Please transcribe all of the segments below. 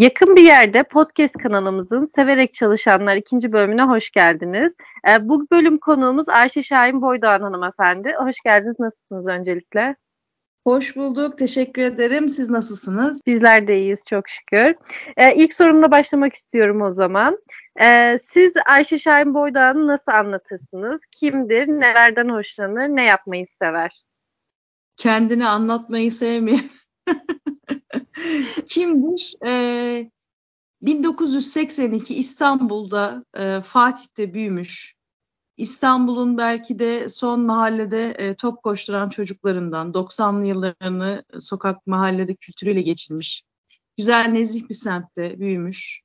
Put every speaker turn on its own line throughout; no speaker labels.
Yakın bir yerde podcast kanalımızın Severek Çalışanlar ikinci bölümüne hoş geldiniz. E, bu bölüm konuğumuz Ayşe Şahin Boydoğan hanımefendi. Hoş geldiniz. Nasılsınız öncelikle?
Hoş bulduk. Teşekkür ederim. Siz nasılsınız?
Bizler de iyiyiz çok şükür. E, ilk sorumla başlamak istiyorum o zaman. E, siz Ayşe Şahin Boydoğan'ı nasıl anlatırsınız? Kimdir? Nelerden hoşlanır? Ne yapmayı sever?
Kendini anlatmayı sevmiyor. Kimdir? Ee, 1982 İstanbul'da e, Fatih'te büyümüş. İstanbul'un belki de son mahallede e, top koşturan çocuklarından 90'lı yıllarını sokak mahallede kültürüyle geçirmiş. Güzel nezih bir semtte büyümüş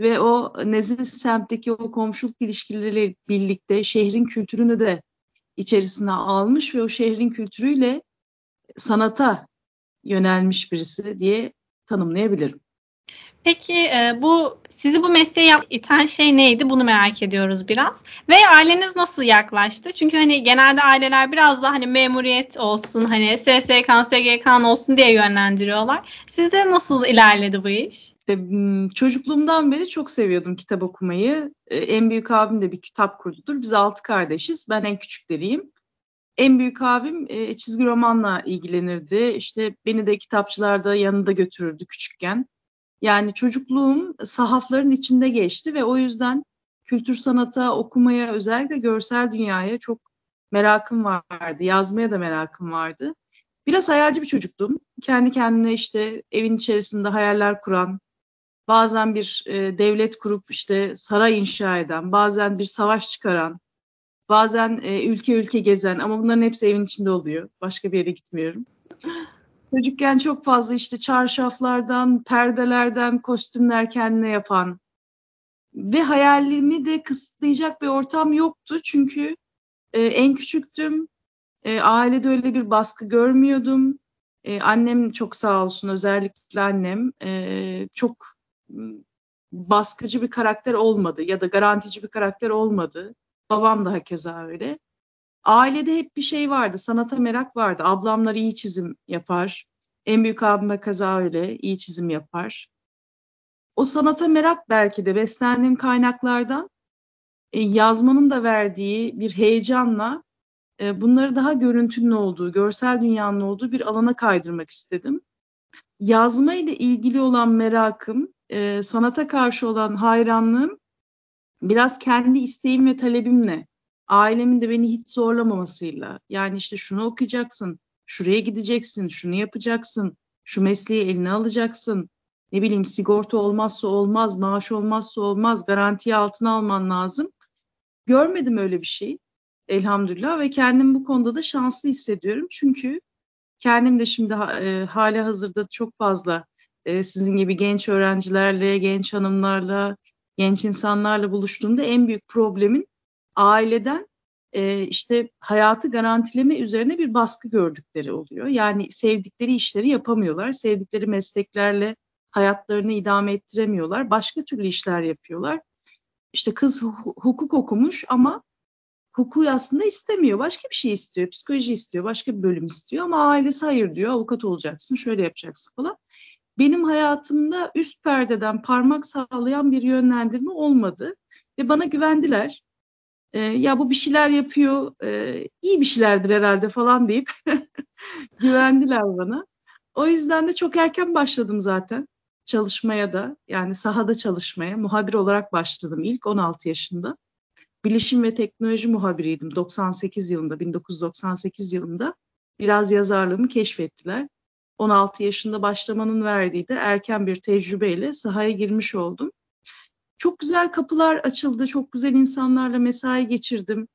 ve o nezih semtteki o komşuluk ilişkileriyle birlikte şehrin kültürünü de içerisine almış ve o şehrin kültürüyle sanata yönelmiş birisi diye tanımlayabilirim.
Peki e, bu sizi bu mesleğe iten şey neydi? Bunu merak ediyoruz biraz. Ve aileniz nasıl yaklaştı? Çünkü hani genelde aileler biraz daha hani memuriyet olsun, hani SSK, SGK olsun diye yönlendiriyorlar. Sizde nasıl ilerledi bu iş?
Çocukluğumdan beri çok seviyordum kitap okumayı. E, en büyük abim de bir kitap kurdudur. Biz altı kardeşiz. Ben en küçükleriyim. En büyük abim e, çizgi romanla ilgilenirdi. İşte beni de kitapçılarda yanında götürürdü küçükken. Yani çocukluğum sahafların içinde geçti ve o yüzden kültür sanata, okumaya, özellikle görsel dünyaya çok merakım vardı. Yazmaya da merakım vardı. Biraz hayalci bir çocuktum. Kendi kendine işte evin içerisinde hayaller kuran, bazen bir e, devlet kurup işte saray inşa eden, bazen bir savaş çıkaran, bazen e, ülke ülke gezen ama bunların hepsi evin içinde oluyor. Başka bir yere gitmiyorum. Çocukken çok fazla işte çarşaflardan, perdelerden kostümler kendine yapan ve hayalimi de kısıtlayacak bir ortam yoktu. Çünkü e, en küçüktüm. E, ailede öyle bir baskı görmüyordum. E, annem çok sağ olsun özellikle annem e, çok baskıcı bir karakter olmadı ya da garantici bir karakter olmadı. Babam da hakeza öyle. Ailede hep bir şey vardı, sanata merak vardı. Ablamlar iyi çizim yapar. En büyük abime kaza öyle, iyi çizim yapar. O sanata merak belki de beslendiğim kaynaklardan e, yazmanın da verdiği bir heyecanla e, bunları daha görüntünün olduğu, görsel dünyanın olduğu bir alana kaydırmak istedim. Yazma ile ilgili olan merakım, e, sanata karşı olan hayranlığım biraz kendi isteğim ve talebimle ailemin de beni hiç zorlamamasıyla yani işte şunu okuyacaksın, şuraya gideceksin, şunu yapacaksın, şu mesleği eline alacaksın, ne bileyim sigorta olmazsa olmaz, maaş olmazsa olmaz, garantiye altına alman lazım. Görmedim öyle bir şey elhamdülillah ve kendim bu konuda da şanslı hissediyorum. Çünkü kendim de şimdi e, hali hazırda çok fazla e, sizin gibi genç öğrencilerle, genç hanımlarla, genç insanlarla buluştuğumda en büyük problemin aileden e, işte hayatı garantileme üzerine bir baskı gördükleri oluyor. Yani sevdikleri işleri yapamıyorlar, sevdikleri mesleklerle hayatlarını idame ettiremiyorlar, başka türlü işler yapıyorlar. İşte kız hukuk okumuş ama hukuku aslında istemiyor. Başka bir şey istiyor. Psikoloji istiyor. Başka bir bölüm istiyor. Ama ailesi hayır diyor. Avukat olacaksın. Şöyle yapacaksın falan. Benim hayatımda üst perdeden parmak sağlayan bir yönlendirme olmadı. Ve bana güvendiler e, ya bu bir şeyler yapıyor, e, iyi bir şeylerdir herhalde falan deyip güvendiler bana. O yüzden de çok erken başladım zaten çalışmaya da yani sahada çalışmaya muhabir olarak başladım ilk 16 yaşında. Bilişim ve teknoloji muhabiriydim 98 yılında 1998 yılında. Biraz yazarlığımı keşfettiler. 16 yaşında başlamanın verdiği de erken bir tecrübeyle sahaya girmiş oldum. Çok güzel kapılar açıldı, çok güzel insanlarla mesai geçirdim.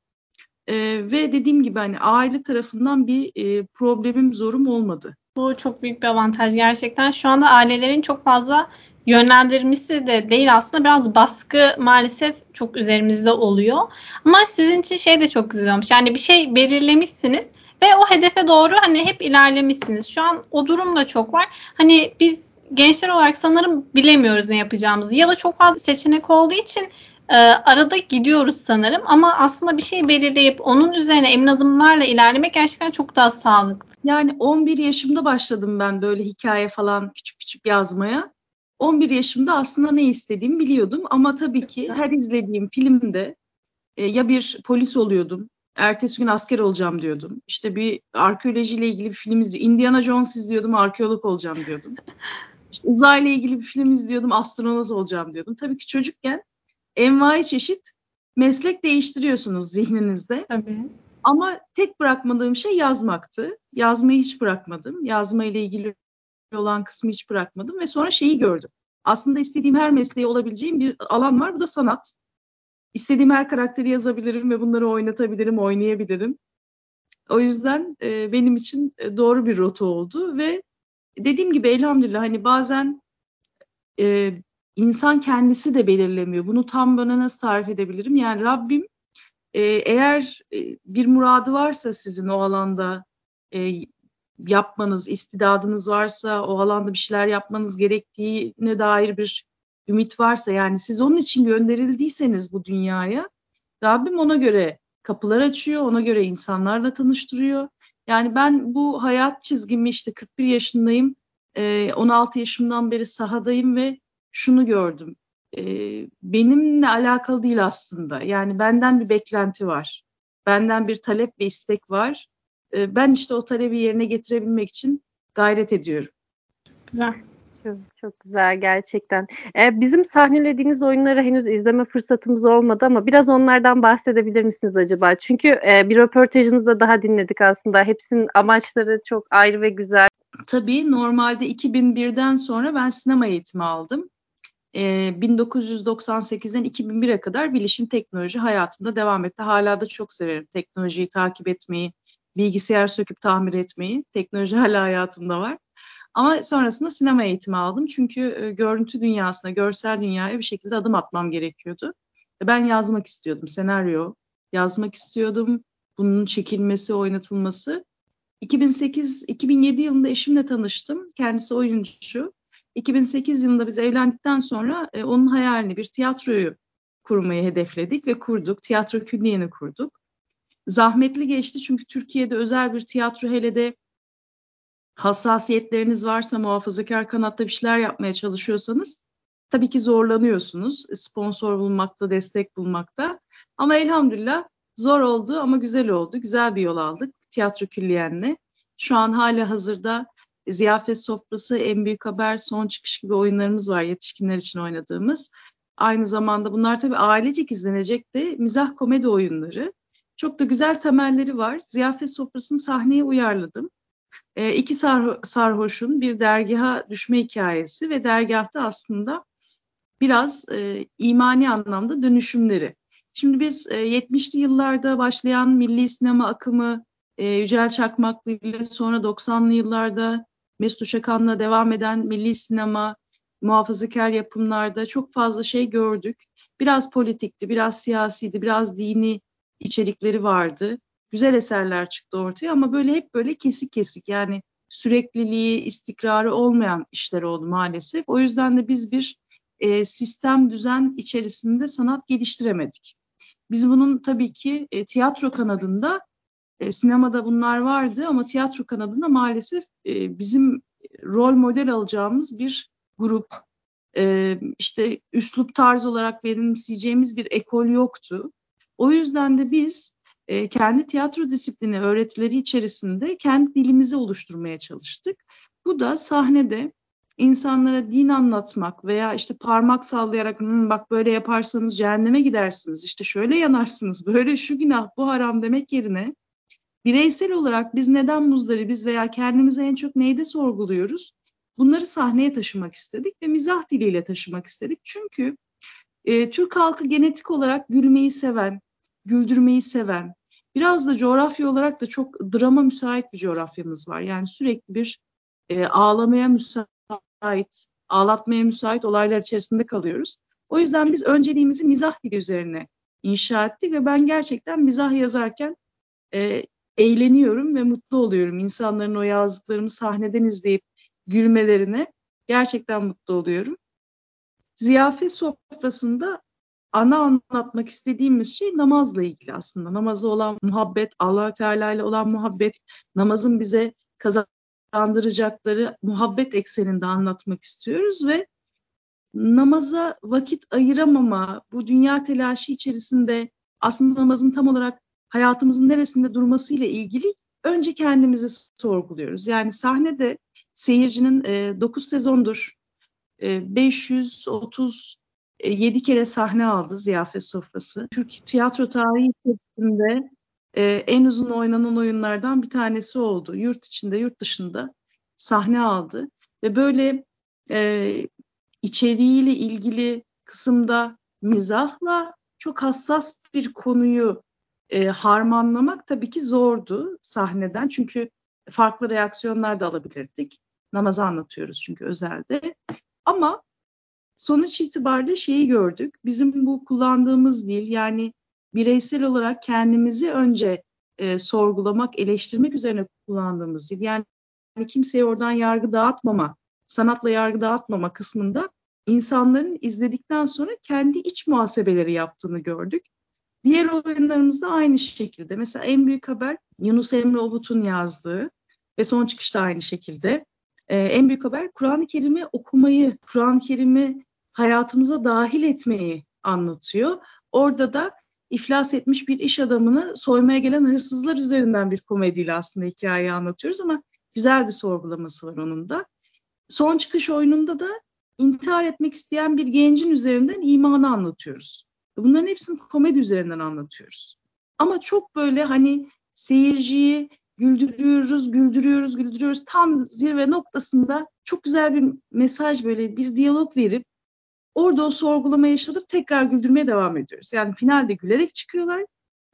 Ee, ve dediğim gibi hani aile tarafından bir e, problemim, zorum olmadı.
Bu çok büyük bir avantaj gerçekten. Şu anda ailelerin çok fazla yönlendirmesi de değil aslında biraz baskı maalesef çok üzerimizde oluyor. Ama sizin için şey de çok güzel olmuş. Yani bir şey belirlemişsiniz ve o hedefe doğru hani hep ilerlemişsiniz. Şu an o durum da çok var. Hani biz gençler olarak sanırım bilemiyoruz ne yapacağımızı ya da çok fazla seçenek olduğu için e, arada gidiyoruz sanırım ama aslında bir şey belirleyip onun üzerine emin adımlarla ilerlemek gerçekten çok daha sağlıklı.
Yani 11 yaşımda başladım ben böyle hikaye falan küçük küçük yazmaya. 11 yaşımda aslında ne istediğimi biliyordum ama tabii ki her izlediğim filmde e, ya bir polis oluyordum, ertesi gün asker olacağım diyordum. İşte bir arkeolojiyle ilgili bir film izliyordum. Indiana Jones izliyordum, arkeolog olacağım diyordum. İşte uzayla ilgili bir film izliyordum, astronot olacağım diyordum. Tabii ki çocukken envai çeşit meslek değiştiriyorsunuz zihninizde.
Tabii.
Ama tek bırakmadığım şey yazmaktı. Yazmayı hiç bırakmadım. Yazma ile ilgili olan kısmı hiç bırakmadım ve sonra şeyi gördüm. Aslında istediğim her mesleği olabileceğim bir alan var. Bu da sanat. İstediğim her karakteri yazabilirim ve bunları oynatabilirim, oynayabilirim. O yüzden e, benim için e, doğru bir rota oldu ve dediğim gibi elhamdülillah hani bazen e, insan kendisi de belirlemiyor. Bunu tam bana nasıl tarif edebilirim? Yani Rabbim e, eğer e, bir muradı varsa sizin o alanda e, yapmanız, istidadınız varsa, o alanda bir şeyler yapmanız gerektiğine dair bir ümit varsa yani siz onun için gönderildiyseniz bu dünyaya Rabbim ona göre kapılar açıyor, ona göre insanlarla tanıştırıyor. Yani ben bu hayat çizgimi işte 41 yaşındayım, 16 yaşımdan beri sahadayım ve şunu gördüm. Benimle alakalı değil aslında. Yani benden bir beklenti var. Benden bir talep ve istek var. Ben işte o talebi yerine getirebilmek için gayret ediyorum.
Güzel.
Çok, güzel gerçekten. Ee, bizim sahnelediğiniz oyunları henüz izleme fırsatımız olmadı ama biraz onlardan bahsedebilir misiniz acaba? Çünkü e, bir röportajınızda daha dinledik aslında. Hepsinin amaçları çok ayrı ve güzel.
Tabii normalde 2001'den sonra ben sinema eğitimi aldım. Ee, 1998'den 2001'e kadar bilişim teknoloji hayatımda devam etti. Hala da çok severim teknolojiyi takip etmeyi, bilgisayar söküp tamir etmeyi. Teknoloji hala hayatımda var. Ama sonrasında sinema eğitimi aldım. Çünkü e, görüntü dünyasına, görsel dünyaya bir şekilde adım atmam gerekiyordu. Ben yazmak istiyordum, senaryo yazmak istiyordum. Bunun çekilmesi, oynatılması. 2008-2007 yılında eşimle tanıştım. Kendisi oyuncu. 2008 yılında biz evlendikten sonra e, onun hayalini bir tiyatroyu kurmayı hedefledik ve kurduk. Tiyatro külliyeni kurduk. Zahmetli geçti çünkü Türkiye'de özel bir tiyatro hele de hassasiyetleriniz varsa muhafazakar kanatta bir şeyler yapmaya çalışıyorsanız tabii ki zorlanıyorsunuz sponsor bulmakta, destek bulmakta. Ama elhamdülillah zor oldu ama güzel oldu. Güzel bir yol aldık tiyatro külliyenle. Şu an hala hazırda ziyafet sofrası, en büyük haber, son çıkış gibi oyunlarımız var yetişkinler için oynadığımız. Aynı zamanda bunlar tabii ailecek izlenecek de mizah komedi oyunları. Çok da güzel temelleri var. Ziyafet sofrasını sahneye uyarladım. E, iki sar, sarhoşun bir dergaha düşme hikayesi ve dergahta aslında biraz e, imani anlamda dönüşümleri. Şimdi biz e, 70'li yıllarda başlayan milli sinema akımı e, Yücel Çakmaklı ile sonra 90'lı yıllarda Mesut Uşakan'la devam eden milli sinema, muhafazakar yapımlarda çok fazla şey gördük. Biraz politikti, biraz siyasiydi, biraz dini içerikleri vardı güzel eserler çıktı ortaya ama böyle hep böyle kesik kesik yani sürekliliği, istikrarı olmayan işler oldu maalesef. O yüzden de biz bir e, sistem düzen içerisinde sanat geliştiremedik. Biz bunun tabii ki e, tiyatro kanadında, e, sinemada bunlar vardı ama tiyatro kanadında maalesef e, bizim rol model alacağımız bir grup, e, işte üslup tarz olarak benimseyeceğimiz bir ekol yoktu. O yüzden de biz e, kendi tiyatro disiplini öğretileri içerisinde kendi dilimizi oluşturmaya çalıştık. Bu da sahnede insanlara din anlatmak veya işte parmak sallayarak Hm, bak böyle yaparsanız cehenneme gidersiniz, işte şöyle yanarsınız, böyle şu günah, bu haram demek yerine bireysel olarak biz neden muzdaribiz veya kendimizi en çok neyde sorguluyoruz? Bunları sahneye taşımak istedik ve mizah diliyle taşımak istedik. Çünkü e, Türk halkı genetik olarak gülmeyi seven, güldürmeyi seven, biraz da coğrafya olarak da çok drama müsait bir coğrafyamız var. Yani sürekli bir e, ağlamaya müsait, ağlatmaya müsait olaylar içerisinde kalıyoruz. O yüzden biz önceliğimizi mizah dili üzerine inşa ettik ve ben gerçekten mizah yazarken e, eğleniyorum ve mutlu oluyorum. İnsanların o yazdıklarımı sahneden izleyip gülmelerine gerçekten mutlu oluyorum. Ziyafet sofrasında ana anlatmak istediğimiz şey namazla ilgili aslında. Namazı olan muhabbet, allah Teala ile olan muhabbet, namazın bize kazandıracakları muhabbet ekseninde anlatmak istiyoruz ve namaza vakit ayıramama, bu dünya telaşı içerisinde aslında namazın tam olarak hayatımızın neresinde durması ile ilgili önce kendimizi sorguluyoruz. Yani sahnede seyircinin e, 9 sezondur e, 537 kere sahne aldı ziyafet sofrası. Türk tiyatro tarihi içerisinde e, en uzun oynanan oyunlardan bir tanesi oldu. Yurt içinde, yurt dışında sahne aldı ve böyle e, içeriğiyle ilgili kısımda mizahla çok hassas bir konuyu e, harmanlamak tabii ki zordu sahneden. Çünkü farklı reaksiyonlar da alabilirdik. Namazı anlatıyoruz çünkü özelde. Ama sonuç itibariyle şeyi gördük. Bizim bu kullandığımız dil yani bireysel olarak kendimizi önce e, sorgulamak, eleştirmek üzerine kullandığımız dil. Yani kimseye oradan yargı dağıtmama, sanatla yargı dağıtmama kısmında insanların izledikten sonra kendi iç muhasebeleri yaptığını gördük. Diğer oyunlarımızda aynı şekilde. Mesela en büyük haber Yunus Emre Obut'un yazdığı ve son çıkışta aynı şekilde. Ee, en büyük haber Kur'an-ı Kerim'i okumayı, Kur'an-ı Kerim'i hayatımıza dahil etmeyi anlatıyor. Orada da iflas etmiş bir iş adamını soymaya gelen hırsızlar üzerinden bir komediyle aslında hikayeyi anlatıyoruz ama güzel bir sorgulaması var onun da. Son çıkış oyununda da intihar etmek isteyen bir gencin üzerinden imanı anlatıyoruz. Bunların hepsini komedi üzerinden anlatıyoruz. Ama çok böyle hani seyirciyi güldürüyoruz, güldürüyoruz, güldürüyoruz. Tam zirve noktasında çok güzel bir mesaj böyle bir diyalog verip orada o sorgulama yaşadıp tekrar güldürmeye devam ediyoruz. Yani finalde gülerek çıkıyorlar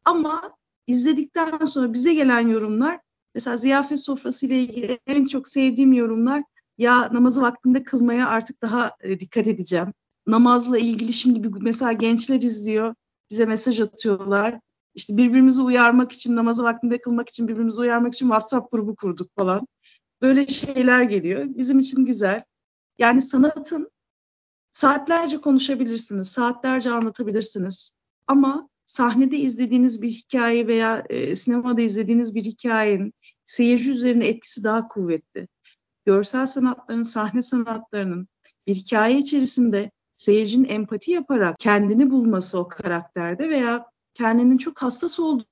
ama izledikten sonra bize gelen yorumlar mesela ziyafet sofrası ile ilgili en çok sevdiğim yorumlar ya namazı vaktinde kılmaya artık daha e, dikkat edeceğim. Namazla ilgili şimdi bir, mesela gençler izliyor, bize mesaj atıyorlar. İşte birbirimizi uyarmak için, namazı vaktinde kılmak için, birbirimizi uyarmak için WhatsApp grubu kurduk falan. Böyle şeyler geliyor. Bizim için güzel. Yani sanatın saatlerce konuşabilirsiniz, saatlerce anlatabilirsiniz. Ama sahnede izlediğiniz bir hikaye veya e, sinemada izlediğiniz bir hikayenin seyirci üzerine etkisi daha kuvvetli görsel sanatların, sahne sanatlarının bir hikaye içerisinde seyircinin empati yaparak kendini bulması o karakterde veya kendinin çok hassas olduğu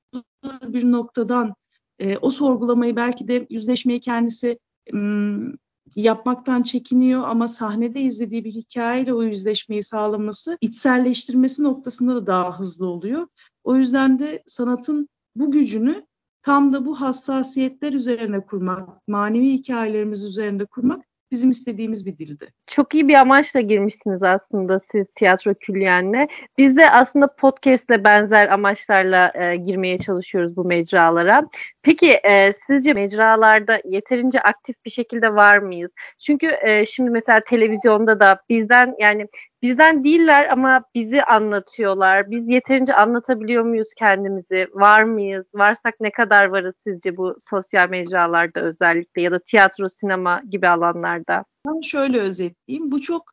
bir noktadan e, o sorgulamayı belki de yüzleşmeyi kendisi m, yapmaktan çekiniyor ama sahnede izlediği bir hikayeyle o yüzleşmeyi sağlaması içselleştirmesi noktasında da daha hızlı oluyor. O yüzden de sanatın bu gücünü tam da bu hassasiyetler üzerine kurmak, manevi hikayelerimiz üzerinde kurmak bizim istediğimiz bir dildi.
Çok iyi bir amaçla girmişsiniz aslında siz tiyatro külliyenle. Biz de aslında podcastle benzer amaçlarla e, girmeye çalışıyoruz bu mecralara. Peki e, sizce mecralarda yeterince aktif bir şekilde var mıyız? Çünkü e, şimdi mesela televizyonda da bizden yani bizden değiller ama bizi anlatıyorlar. Biz yeterince anlatabiliyor muyuz kendimizi? Var mıyız? Varsak ne kadar varız sizce bu sosyal mecralarda özellikle ya da tiyatro, sinema gibi alanlarda?
Ben şöyle özetleyeyim. Bu çok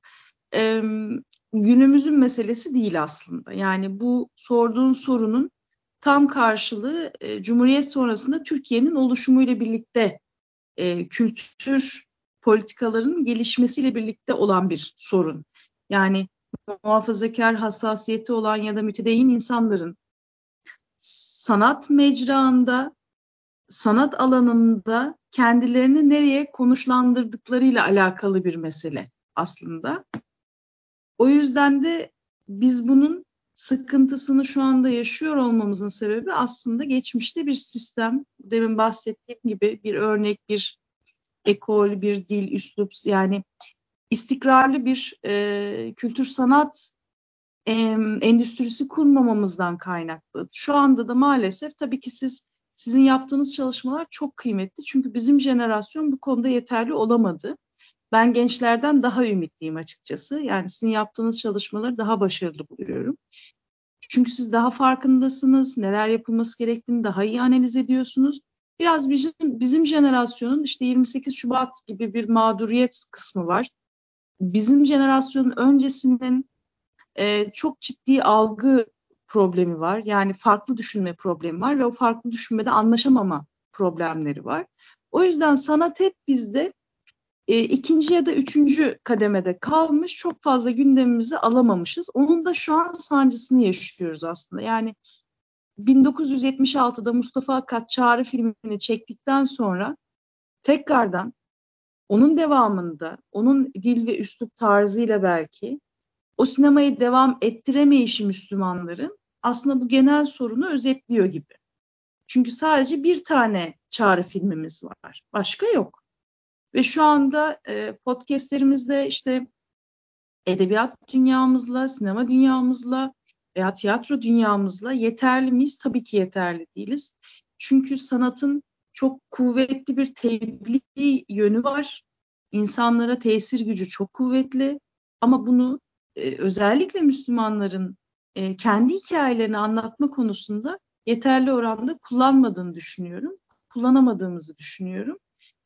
e, günümüzün meselesi değil aslında. Yani bu sorduğun sorunun tam karşılığı e, Cumhuriyet sonrasında Türkiye'nin oluşumuyla birlikte e, kültür politikalarının gelişmesiyle birlikte olan bir sorun. Yani muhafazakar hassasiyeti olan ya da mütedeyyin insanların sanat mecraında, sanat alanında kendilerini nereye konuşlandırdıklarıyla alakalı bir mesele aslında. O yüzden de biz bunun sıkıntısını şu anda yaşıyor olmamızın sebebi aslında geçmişte bir sistem, demin bahsettiğim gibi bir örnek, bir ekol, bir dil, üslup yani istikrarlı bir e, kültür sanat e, endüstrisi kurmamamızdan kaynaklı. Şu anda da maalesef tabii ki siz sizin yaptığınız çalışmalar çok kıymetli. Çünkü bizim jenerasyon bu konuda yeterli olamadı. Ben gençlerden daha ümitliyim açıkçası. Yani sizin yaptığınız çalışmaları daha başarılı buluyorum. Çünkü siz daha farkındasınız, neler yapılması gerektiğini daha iyi analiz ediyorsunuz. Biraz bizim, bizim jenerasyonun işte 28 Şubat gibi bir mağduriyet kısmı var bizim jenerasyonun öncesinin e, çok ciddi algı problemi var. Yani farklı düşünme problemi var ve o farklı düşünmede anlaşamama problemleri var. O yüzden sanat hep bizde e, ikinci ya da üçüncü kademede kalmış çok fazla gündemimizi alamamışız. Onun da şu an sancısını yaşıyoruz aslında. Yani 1976'da Mustafa Akat Çağrı filmini çektikten sonra tekrardan onun devamında, onun dil ve üslup tarzıyla belki o sinemayı devam ettiremeyişi Müslümanların aslında bu genel sorunu özetliyor gibi. Çünkü sadece bir tane çağrı filmimiz var. Başka yok. Ve şu anda e, podcastlerimizde işte edebiyat dünyamızla, sinema dünyamızla veya tiyatro dünyamızla yeterli miyiz? Tabii ki yeterli değiliz. Çünkü sanatın çok kuvvetli bir tebliğ yönü var. İnsanlara tesir gücü çok kuvvetli. Ama bunu e, özellikle Müslümanların e, kendi hikayelerini anlatma konusunda yeterli oranda kullanmadığını düşünüyorum. Kullanamadığımızı düşünüyorum.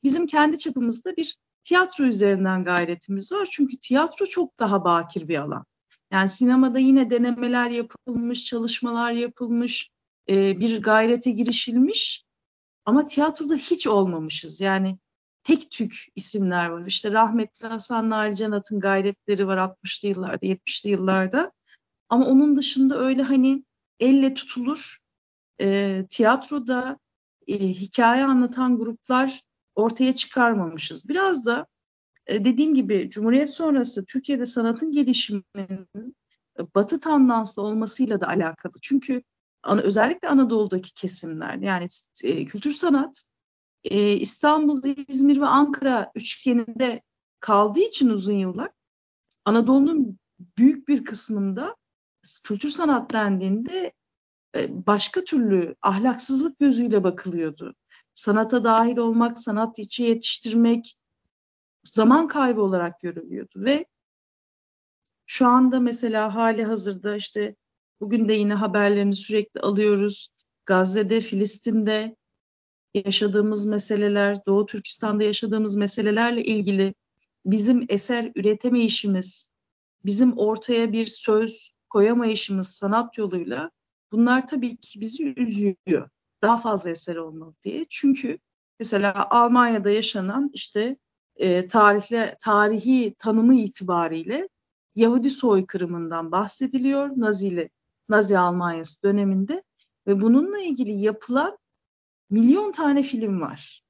Bizim kendi çapımızda bir tiyatro üzerinden gayretimiz var. Çünkü tiyatro çok daha bakir bir alan. Yani sinemada yine denemeler yapılmış, çalışmalar yapılmış, e, bir gayrete girişilmiş. Ama tiyatroda hiç olmamışız. Yani tek tük isimler var. İşte rahmetli Hasan Nail Canat'ın gayretleri var 60'lı yıllarda, 70'li yıllarda. Ama onun dışında öyle hani elle tutulur e, tiyatroda e, hikaye anlatan gruplar ortaya çıkarmamışız. Biraz da e, dediğim gibi Cumhuriyet sonrası Türkiye'de sanatın gelişiminin e, batı tandanslı olmasıyla da alakalı. Çünkü ana, özellikle Anadolu'daki kesimler yani e, kültür sanat e, İstanbul, İzmir ve Ankara üçgeninde kaldığı için uzun yıllar Anadolu'nun büyük bir kısmında kültür sanat dendiğinde e, başka türlü ahlaksızlık gözüyle bakılıyordu. Sanata dahil olmak, sanat içi yetiştirmek zaman kaybı olarak görülüyordu ve şu anda mesela hali hazırda işte bugün de yine haberlerini sürekli alıyoruz. Gazze'de, Filistin'de yaşadığımız meseleler, Doğu Türkistan'da yaşadığımız meselelerle ilgili bizim eser üretemeyişimiz, bizim ortaya bir söz koyamayışımız sanat yoluyla bunlar tabii ki bizi üzüyor. Daha fazla eser olmalı diye. Çünkü mesela Almanya'da yaşanan işte e, tarihle, tarihi tanımı itibariyle Yahudi soykırımından bahsediliyor Nazili, Nazi Almanyası döneminde ve bununla ilgili yapılan milyon tane film var.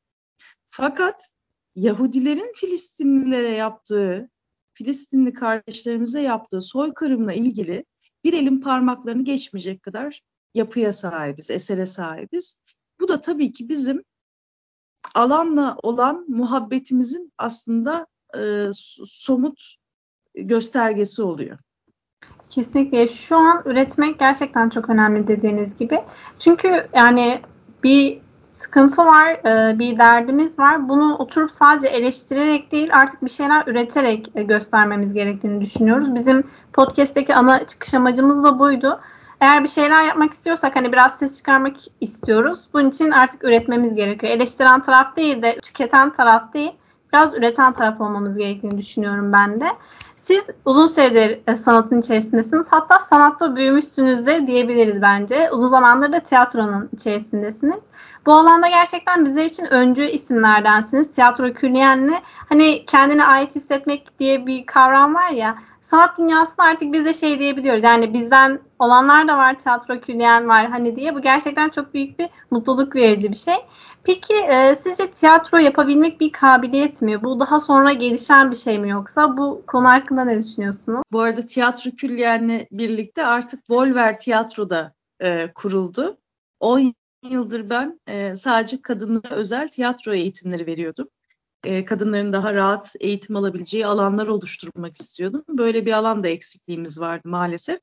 Fakat Yahudilerin Filistinlilere yaptığı, Filistinli kardeşlerimize yaptığı soykırımla ilgili bir elin parmaklarını geçmeyecek kadar yapıya sahibiz, esere sahibiz. Bu da tabii ki bizim alanla olan muhabbetimizin aslında e, somut göstergesi oluyor.
Kesinlikle. Şu an üretmek gerçekten çok önemli dediğiniz gibi. Çünkü yani bir sıkıntı var, e, bir derdimiz var. Bunu oturup sadece eleştirerek değil artık bir şeyler üreterek e, göstermemiz gerektiğini düşünüyoruz. Bizim podcast'teki ana çıkış amacımız da buydu. Eğer bir şeyler yapmak istiyorsak hani biraz ses çıkarmak istiyoruz. Bunun için artık üretmemiz gerekiyor. Eleştiren taraf değil de tüketen taraf değil. Biraz üreten taraf olmamız gerektiğini düşünüyorum ben de. Siz uzun süredir e, sanatın içerisindesiniz. Hatta sanatta büyümüşsünüz de diyebiliriz bence. Uzun zamandır da tiyatronun içerisindesiniz. Bu alanda gerçekten bizler için öncü isimlerdensiniz. Tiyatro külliyenli. Hani kendine ait hissetmek diye bir kavram var ya. Sanat dünyasında artık biz de şey diyebiliyoruz. Yani bizden olanlar da var, tiyatro külliyen var hani diye. Bu gerçekten çok büyük bir mutluluk verici bir şey. Peki e, sizce tiyatro yapabilmek bir kabiliyet mi? Bu daha sonra gelişen bir şey mi yoksa? Bu konu hakkında ne düşünüyorsunuz?
Bu arada tiyatro külliyenle birlikte artık Volver Tiyatro'da e, kuruldu. 10 yıldır ben e, sadece kadınlara özel tiyatro eğitimleri veriyordum. E, kadınların daha rahat eğitim alabileceği alanlar oluşturmak istiyordum. Böyle bir alanda eksikliğimiz vardı maalesef.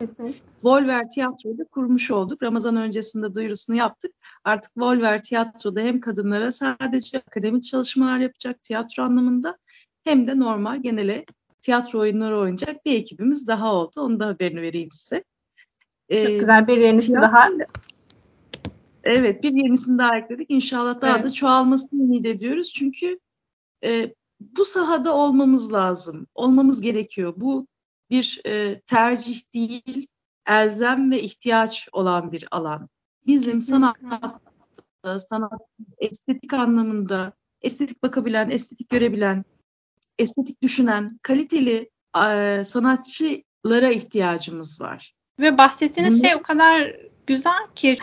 Volver Tiyatro'yu da kurmuş olduk. Ramazan öncesinde duyurusunu yaptık. Artık Volver Tiyatro'da hem kadınlara sadece akademik çalışmalar yapacak tiyatro anlamında hem de normal genele tiyatro oyunları oynayacak bir ekibimiz daha oldu. Onu da haberini vereyim size.
Çok ee, güzel bir yenisi tiyatro, daha
Evet bir yenisini daha ekledik. İnşallah daha evet. da çoğalmasını ümit ediyoruz. Çünkü e, bu sahada olmamız lazım. Olmamız gerekiyor. Bu bir e, tercih değil, elzem ve ihtiyaç olan bir alan. Bizim sanat, sanat estetik anlamında estetik bakabilen, estetik görebilen, estetik düşünen, kaliteli e, sanatçılara ihtiyacımız var.
Ve bahsettiğiniz şey o kadar güzel ki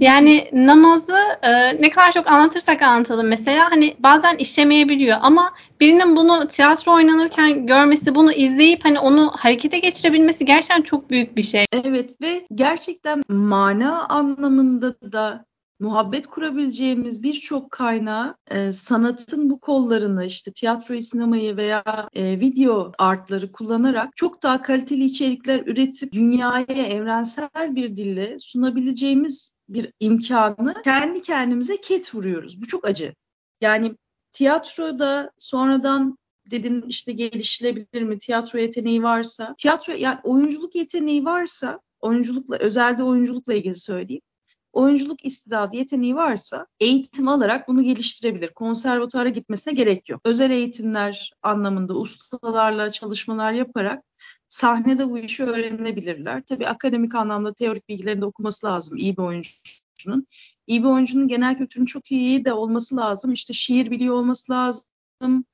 yani namazı e, ne kadar çok anlatırsak anlatalım mesela hani bazen işlemeyebiliyor ama birinin bunu tiyatro oynanırken görmesi bunu izleyip hani onu harekete geçirebilmesi gerçekten çok büyük bir şey.
Evet ve gerçekten mana anlamında da muhabbet kurabileceğimiz birçok kaynağı e, sanatın bu kollarını işte tiyatroyu, sinemayı veya e, video artları kullanarak çok daha kaliteli içerikler üretip dünyaya evrensel bir dille sunabileceğimiz bir imkanı kendi kendimize ket vuruyoruz. Bu çok acı. Yani tiyatroda sonradan dedin işte geliştirebilir mi? Tiyatro yeteneği varsa, tiyatro yani oyunculuk yeteneği varsa, oyunculukla özelde oyunculukla ilgili söyleyeyim oyunculuk istidadı, yeteneği varsa eğitim alarak bunu geliştirebilir. Konservatuara gitmesine gerek yok. Özel eğitimler anlamında ustalarla çalışmalar yaparak sahnede bu işi öğrenebilirler. Tabii akademik anlamda teorik bilgilerini de okuması lazım iyi bir oyuncunun. İyi bir oyuncunun genel kültürünün çok iyi de olması lazım. İşte şiir biliyor olması lazım.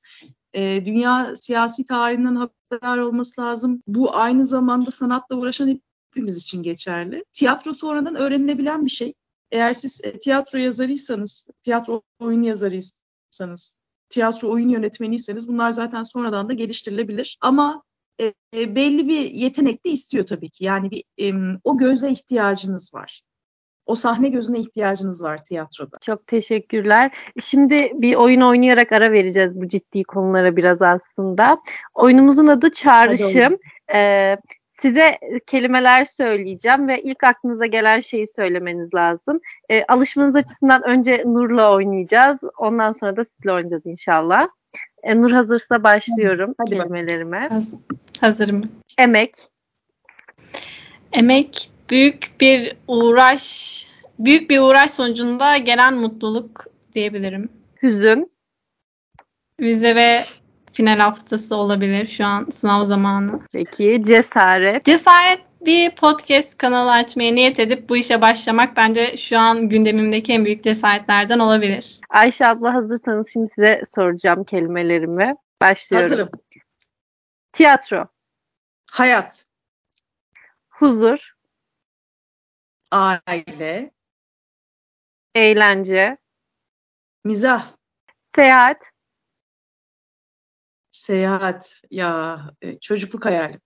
E, dünya siyasi tarihinden haberdar olması lazım. Bu aynı zamanda sanatla uğraşan hepimiz için geçerli. Tiyatro sonradan öğrenilebilen bir şey. Eğer siz e, tiyatro yazarıysanız, tiyatro oyun yazarıysanız, tiyatro oyun yönetmeniyseniz bunlar zaten sonradan da geliştirilebilir. Ama e, e, belli bir yetenek de istiyor tabii ki. Yani bir e, o göze ihtiyacınız var. O sahne gözüne ihtiyacınız var tiyatroda.
Çok teşekkürler. Şimdi bir oyun oynayarak ara vereceğiz bu ciddi konulara biraz aslında. Oyunumuzun adı Çağrışım. Ee, Size kelimeler söyleyeceğim ve ilk aklınıza gelen şeyi söylemeniz lazım. E, alışmanız açısından önce Nur'la oynayacağız. Ondan sonra da sizle oynayacağız inşallah. E, Nur hazırsa başlıyorum Hadi kelimelerime.
Hazır. Hazırım.
Emek.
Emek büyük bir uğraş, büyük bir uğraş sonucunda gelen mutluluk diyebilirim.
Hüzün.
Vize ve final haftası olabilir şu an sınav zamanı.
Peki cesaret.
Cesaret bir podcast kanalı açmaya niyet edip bu işe başlamak bence şu an gündemimdeki en büyük cesaretlerden olabilir.
Ayşe abla hazırsanız şimdi size soracağım kelimelerimi. Başlıyorum.
Hazırım.
Tiyatro.
Hayat.
Huzur.
Aile.
Eğlence.
Mizah.
Seyahat.
Seyahat. Ya e, çocukluk hayalim.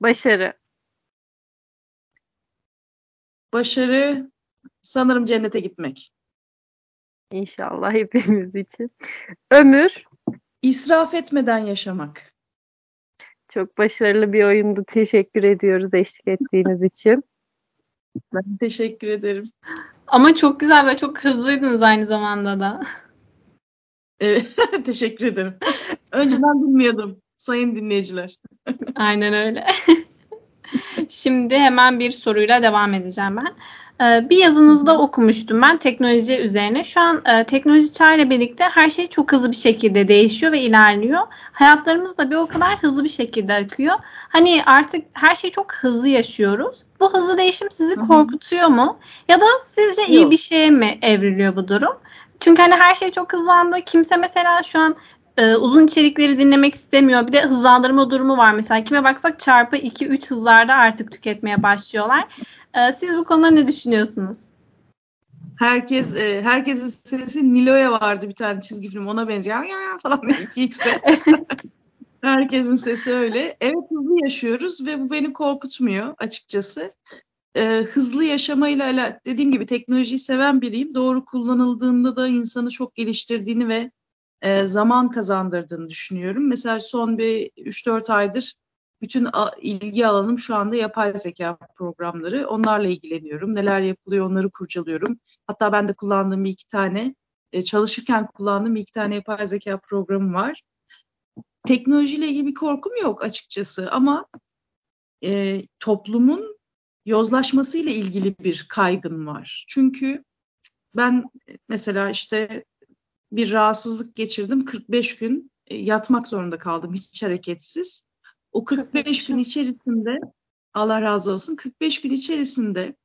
Başarı.
Başarı sanırım cennete gitmek.
İnşallah hepimiz için. Ömür.
İsraf etmeden yaşamak.
Çok başarılı bir oyundu. Teşekkür ediyoruz eşlik ettiğiniz için.
Ben teşekkür ederim.
Ama çok güzel ve çok hızlıydınız aynı zamanda da.
Evet, teşekkür ederim. Önceden bilmiyordum sayın dinleyiciler.
Aynen öyle. Şimdi hemen bir soruyla devam edeceğim ben. Ee, bir yazınızda okumuştum ben teknoloji üzerine. Şu an e, teknoloji çağıyla birlikte her şey çok hızlı bir şekilde değişiyor ve ilerliyor. Hayatlarımız da bir o kadar hızlı bir şekilde akıyor. Hani artık her şeyi çok hızlı yaşıyoruz. Bu hızlı değişim sizi korkutuyor mu? Ya da sizce iyi bir şeye mi evriliyor bu durum? Çünkü hani her şey çok hızlandı. Kimse mesela şu an e, uzun içerikleri dinlemek istemiyor. Bir de hızlandırma durumu var mesela. Kime baksak çarpı 2-3 hızlarda artık tüketmeye başlıyorlar. E, siz bu konuda ne düşünüyorsunuz?
Herkes e, herkesin sesi Nilo'ya vardı bir tane çizgi film ona benziyor. Ya ya falan 2x'e. Herkesin sesi öyle. Evet hızlı yaşıyoruz ve bu beni korkutmuyor açıkçası e, hızlı yaşamayla dediğim gibi teknolojiyi seven biriyim. Doğru kullanıldığında da insanı çok geliştirdiğini ve e, zaman kazandırdığını düşünüyorum. Mesela son bir 3-4 aydır bütün a, ilgi alanım şu anda yapay zeka programları. Onlarla ilgileniyorum. Neler yapılıyor onları kurcalıyorum. Hatta ben de kullandığım iki tane, e, çalışırken kullandığım iki tane yapay zeka programı var. Teknolojiyle ilgili bir korkum yok açıkçası ama e, toplumun yozlaşması ile ilgili bir kaygın var. Çünkü ben mesela işte bir rahatsızlık geçirdim. 45 gün e, yatmak zorunda kaldım hiç hareketsiz. O 45 gün içerisinde Allah razı olsun 45 gün içerisinde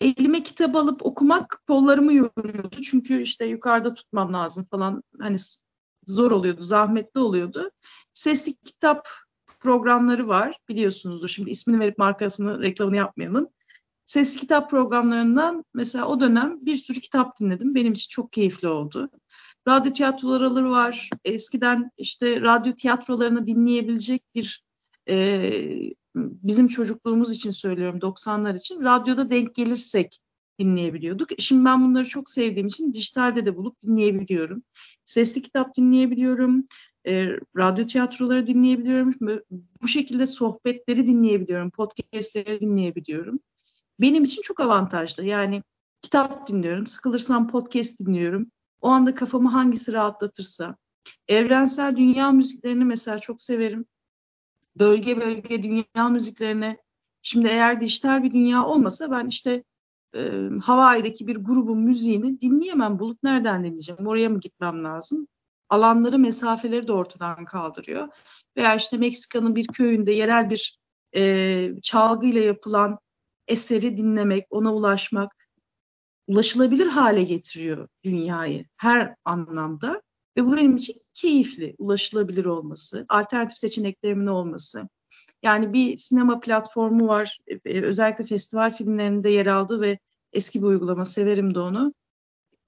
elime kitap alıp okumak kollarımı yoruyordu. Çünkü işte yukarıda tutmam lazım falan. Hani zor oluyordu, zahmetli oluyordu. Sesli kitap programları var biliyorsunuzdur. Şimdi ismini verip markasını reklamını yapmayalım. Sesli kitap programlarından mesela o dönem bir sürü kitap dinledim. Benim için çok keyifli oldu. Radyo tiyatroları var. Eskiden işte radyo tiyatrolarını dinleyebilecek bir e, bizim çocukluğumuz için söylüyorum 90'lar için radyoda denk gelirsek dinleyebiliyorduk. Şimdi ben bunları çok sevdiğim için dijitalde de bulup dinleyebiliyorum. Sesli kitap dinleyebiliyorum. E, radyo tiyatroları dinleyebiliyorum. Bu şekilde sohbetleri dinleyebiliyorum. Podcastleri dinleyebiliyorum. Benim için çok avantajlı. Yani kitap dinliyorum. Sıkılırsam podcast dinliyorum. O anda kafamı hangisi rahatlatırsa. Evrensel dünya müziklerini mesela çok severim. Bölge bölge dünya müziklerine şimdi eğer dijital bir dünya olmasa ben işte e, Hawaii'deki bir grubun müziğini dinleyemem. Bulup nereden dinleyeceğim? Oraya mı gitmem lazım? Alanları, mesafeleri de ortadan kaldırıyor. Veya işte Meksika'nın bir köyünde yerel bir e, çalgıyla yapılan eseri dinlemek, ona ulaşmak ulaşılabilir hale getiriyor dünyayı her anlamda. Ve bu benim için keyifli, ulaşılabilir olması, alternatif seçeneklerimin olması. Yani bir sinema platformu var, e, özellikle festival filmlerinde yer aldı ve eski bir uygulama, severim de onu.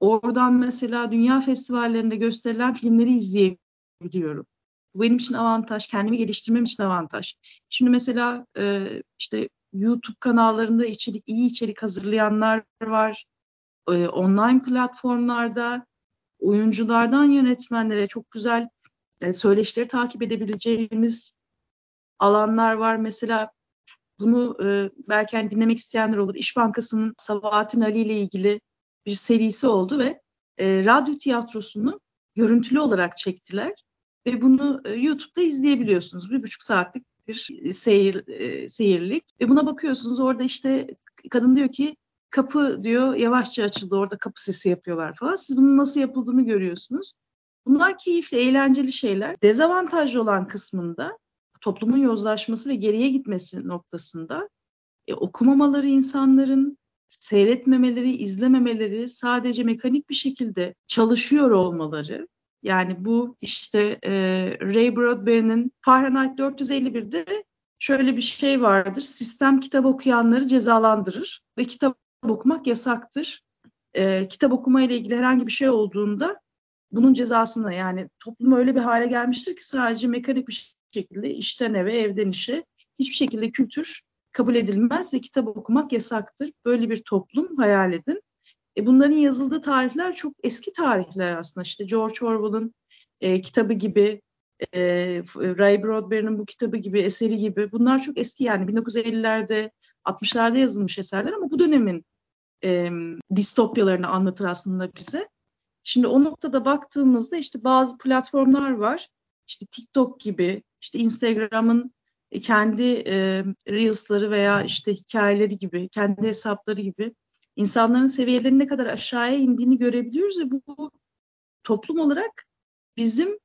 Oradan mesela dünya festivallerinde gösterilen filmleri izleyebiliyorum. Bu benim için avantaj, kendimi geliştirmem için avantaj. Şimdi mesela e, işte YouTube kanallarında içerik, iyi içerik hazırlayanlar var. E, online platformlarda oyunculardan yönetmenlere çok güzel e, söyleşileri takip edebileceğimiz alanlar var. Mesela bunu e, belki hani dinlemek isteyenler olur. İş Bankası'nın Sabahattin Ali ile ilgili bir serisi oldu ve e, radyo tiyatrosunu görüntülü olarak çektiler. Ve bunu e, YouTube'da izleyebiliyorsunuz. Bir buçuk saatlik bir seyir, e, seyirlik. Ve buna bakıyorsunuz orada işte kadın diyor ki kapı diyor yavaşça açıldı orada kapı sesi yapıyorlar falan. Siz bunun nasıl yapıldığını görüyorsunuz. Bunlar keyifli, eğlenceli şeyler. Dezavantajlı olan kısmında toplumun yozlaşması ve geriye gitmesi noktasında e, okumamaları insanların seyretmemeleri, izlememeleri, sadece mekanik bir şekilde çalışıyor olmaları. Yani bu işte e, Ray Bradbury'nin Fahrenheit 451'de şöyle bir şey vardır. Sistem kitap okuyanları cezalandırır ve kitap okumak yasaktır. E, kitap okuma ile ilgili herhangi bir şey olduğunda bunun cezasını yani toplum öyle bir hale gelmiştir ki sadece mekanik bir şekilde işten eve, evden işe hiçbir şekilde kültür kabul edilmez ve kitap okumak yasaktır. Böyle bir toplum hayal edin. E bunların yazıldığı tarihler çok eski tarihler aslında. İşte George Orwell'ın e, kitabı gibi, e, Ray Bradbury'nin bu kitabı gibi, eseri gibi. Bunlar çok eski yani 1950'lerde, 60'larda yazılmış eserler ama bu dönemin e, distopyalarını anlatır aslında bize. Şimdi o noktada baktığımızda işte bazı platformlar var. İşte TikTok gibi, işte Instagram'ın kendi e, Reels'ları veya işte hikayeleri gibi, kendi hesapları gibi insanların seviyelerinin ne kadar aşağıya indiğini görebiliyoruz ve bu, bu toplum olarak bizim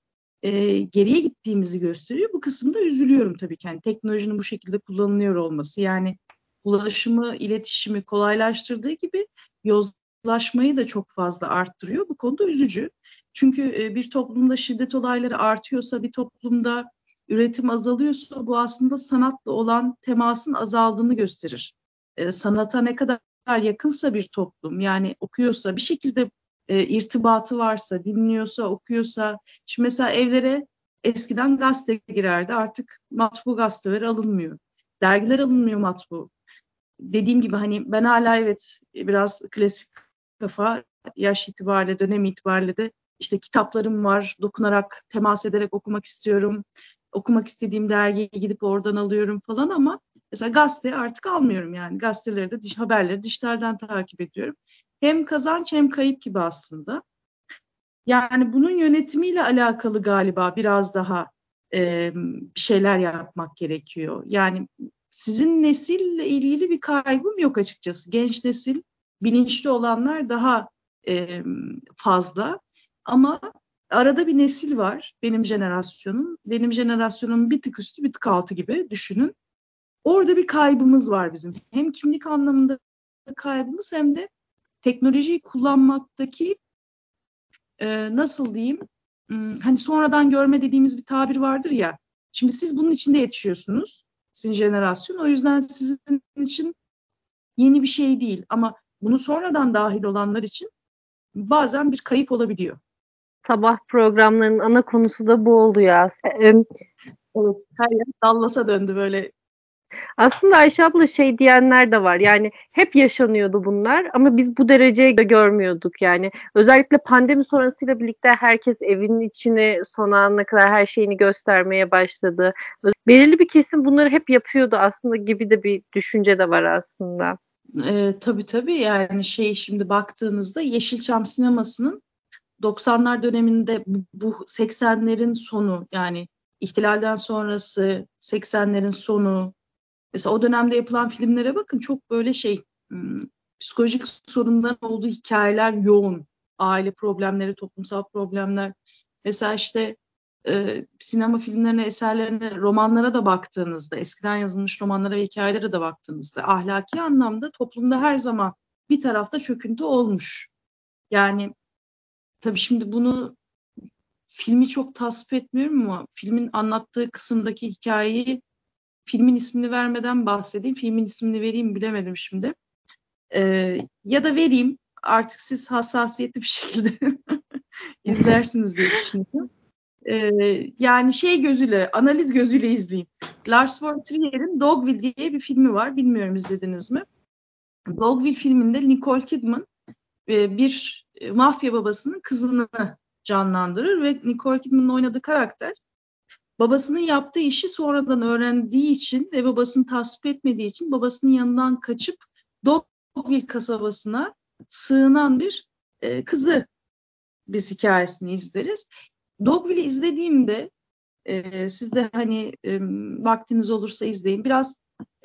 e, geriye gittiğimizi gösteriyor. Bu kısımda üzülüyorum tabii ki. Yani teknolojinin bu şekilde kullanılıyor olması. Yani ulaşımı, iletişimi kolaylaştırdığı gibi yozlaşmayı da çok fazla arttırıyor. Bu konuda üzücü. Çünkü e, bir toplumda şiddet olayları artıyorsa, bir toplumda üretim azalıyorsa bu aslında sanatla olan temasın azaldığını gösterir. E, sanata ne kadar yakınsa bir toplum yani okuyorsa bir şekilde e, irtibatı varsa, dinliyorsa, okuyorsa. Şimdi mesela evlere eskiden gazete girerdi artık matbu gazeteler alınmıyor. Dergiler alınmıyor matbu. Dediğim gibi hani ben hala evet biraz klasik kafa yaş itibariyle, dönem itibariyle de işte kitaplarım var. Dokunarak, temas ederek okumak istiyorum okumak istediğim dergiye gidip oradan alıyorum falan ama mesela gazete artık almıyorum yani. Gazeteleri de haberleri dijitalden takip ediyorum. Hem kazanç hem kayıp gibi aslında. Yani bunun yönetimiyle alakalı galiba biraz daha e, bir şeyler yapmak gerekiyor. Yani sizin nesille ilgili bir kaybım yok açıkçası. Genç nesil bilinçli olanlar daha e, fazla. Ama arada bir nesil var benim jenerasyonum. Benim jenerasyonum bir tık üstü bir tık altı gibi düşünün. Orada bir kaybımız var bizim. Hem kimlik anlamında kaybımız hem de teknolojiyi kullanmaktaki e, nasıl diyeyim hmm, hani sonradan görme dediğimiz bir tabir vardır ya. Şimdi siz bunun içinde yetişiyorsunuz. Sizin jenerasyon. O yüzden sizin için yeni bir şey değil. Ama bunu sonradan dahil olanlar için bazen bir kayıp olabiliyor.
Sabah programlarının ana konusu da bu oluyor aslında.
Evet, her yer Dallas'a döndü böyle.
Aslında Ayşe abla şey diyenler de var. Yani hep yaşanıyordu bunlar ama biz bu dereceye görmüyorduk yani. Özellikle pandemi sonrasıyla birlikte herkes evinin içini son anına kadar her şeyini göstermeye başladı. Belirli bir kesim bunları hep yapıyordu aslında gibi de bir düşünce de var aslında.
E, tabii tabii yani şey şimdi baktığınızda Yeşilçam sinemasının 90'lar döneminde bu, bu 80'lerin sonu yani ihtilalden sonrası 80'lerin sonu mesela o dönemde yapılan filmlere bakın çok böyle şey hmm, psikolojik sorunların olduğu hikayeler yoğun. Aile problemleri, toplumsal problemler. Mesela işte e, sinema filmlerine, eserlerine, romanlara da baktığınızda, eskiden yazılmış romanlara ve hikayelere de baktığınızda ahlaki anlamda toplumda her zaman bir tarafta çöküntü olmuş. Yani tabii şimdi bunu filmi çok tasvip etmiyorum ama filmin anlattığı kısımdaki hikayeyi filmin ismini vermeden bahsedeyim. Filmin ismini vereyim bilemedim şimdi. Ee, ya da vereyim artık siz hassasiyetli bir şekilde izlersiniz diye düşünüyorum. Ee, yani şey gözüyle, analiz gözüyle izleyin. Lars von Trier'in Dogville diye bir filmi var. Bilmiyorum izlediniz mi? Dogville filminde Nicole Kidman e, bir e, mafya babasının kızını canlandırır ve Nicole Kidman'ın oynadığı karakter babasının yaptığı işi sonradan öğrendiği için ve babasını tasvip etmediği için babasının yanından kaçıp Dogville kasabasına sığınan bir e, kızı biz hikayesini izleriz. Dogville'i izlediğimde siz de hani vaktiniz olursa izleyin. Biraz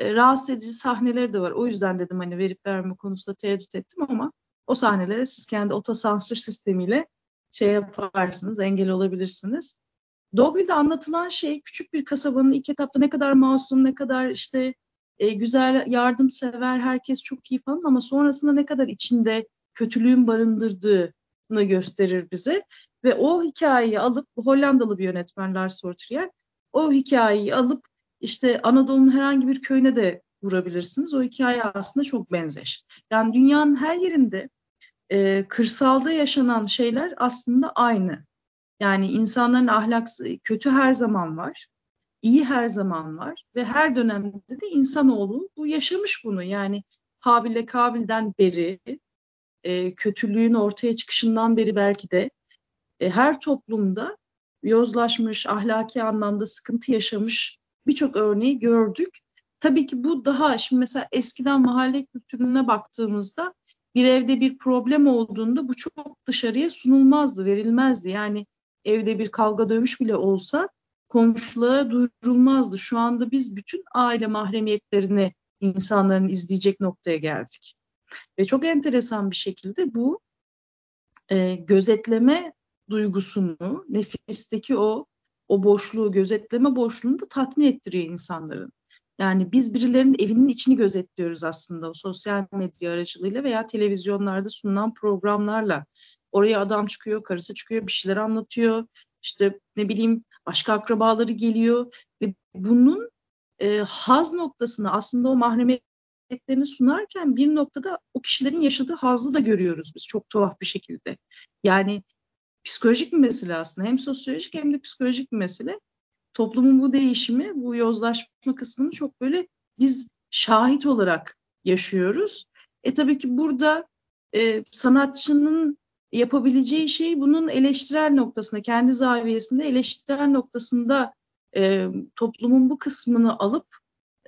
rahatsız edici sahneleri de var. O yüzden dedim hani verip verme konusunda tereddüt ettim ama o sahnelere siz kendi otosansür sistemiyle şey yaparsınız, engel olabilirsiniz. Dogville'de anlatılan şey küçük bir kasabanın ilk etapta ne kadar masum, ne kadar işte e, güzel, yardımsever, herkes çok iyi falan ama sonrasında ne kadar içinde kötülüğün barındırdığını gösterir bize. Ve o hikayeyi alıp, Hollandalı bir yönetmen Lars Ortrier, o hikayeyi alıp işte Anadolu'nun herhangi bir köyüne de vurabilirsiniz. O hikaye aslında çok benzer. Yani dünyanın her yerinde e, kırsalda yaşanan şeyler aslında aynı. Yani insanların ahlaksı kötü her zaman var, iyi her zaman var ve her dönemde de insanoğlu bu yaşamış bunu. Yani Habil'le Kabil'den beri, e, kötülüğün ortaya çıkışından beri belki de e, her toplumda yozlaşmış, ahlaki anlamda sıkıntı yaşamış birçok örneği gördük. Tabii ki bu daha, şimdi mesela eskiden mahalle kültürüne baktığımızda bir evde bir problem olduğunda bu çok dışarıya sunulmazdı, verilmezdi. Yani evde bir kavga dövüş bile olsa komşulara duyurulmazdı. Şu anda biz bütün aile mahremiyetlerini insanların izleyecek noktaya geldik. Ve çok enteresan bir şekilde bu e, gözetleme duygusunu, nefisteki o o boşluğu, gözetleme boşluğunu da tatmin ettiriyor insanların. Yani biz birilerinin evinin içini gözetliyoruz aslında o sosyal medya aracılığıyla veya televizyonlarda sunulan programlarla. Oraya adam çıkıyor, karısı çıkıyor, bir şeyler anlatıyor. İşte ne bileyim başka akrabaları geliyor ve bunun e, haz noktasını aslında o mahremiyetlerini sunarken bir noktada o kişilerin yaşadığı hazı da görüyoruz biz çok tuhaf bir şekilde. Yani psikolojik bir mesele aslında. Hem sosyolojik hem de psikolojik bir mesele. Toplumun bu değişimi, bu yozlaşma kısmını çok böyle biz şahit olarak yaşıyoruz. E tabii ki burada e, sanatçının yapabileceği şey bunun eleştirel noktasında, kendi zaviyesinde eleştirel noktasında e, toplumun bu kısmını alıp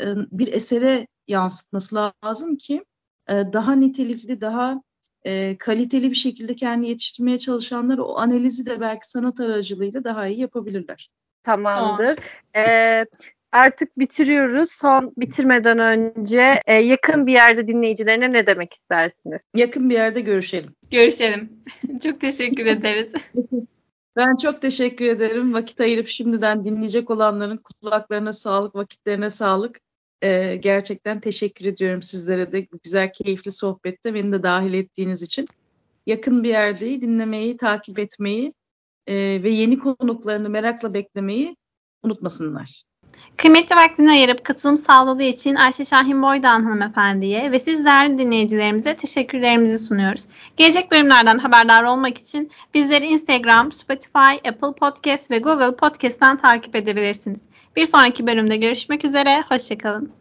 e, bir esere yansıtması lazım ki e, daha nitelikli, daha e, kaliteli bir şekilde kendi yetiştirmeye çalışanlar o analizi de belki sanat aracılığıyla daha iyi yapabilirler.
Tamamdır. Ee, artık bitiriyoruz. Son bitirmeden önce e, yakın bir yerde dinleyicilerine ne demek istersiniz?
Yakın bir yerde görüşelim.
Görüşelim. çok teşekkür ederiz.
Ben çok teşekkür ederim. Vakit ayırıp şimdiden dinleyecek olanların kulaklarına sağlık, vakitlerine sağlık. Ee, gerçekten teşekkür ediyorum sizlere de bu güzel, keyifli sohbette beni de dahil ettiğiniz için. Yakın bir yerdeyi dinlemeyi, takip etmeyi e, ve yeni konuklarını merakla beklemeyi unutmasınlar.
Kıymetli vaktini ayırıp katılım sağladığı için Ayşe Şahin Boydan hanımefendiye ve siz değerli dinleyicilerimize teşekkürlerimizi sunuyoruz. Gelecek bölümlerden haberdar olmak için bizleri Instagram, Spotify, Apple Podcast ve Google Podcast'tan takip edebilirsiniz. Bir sonraki bölümde görüşmek üzere, hoşçakalın.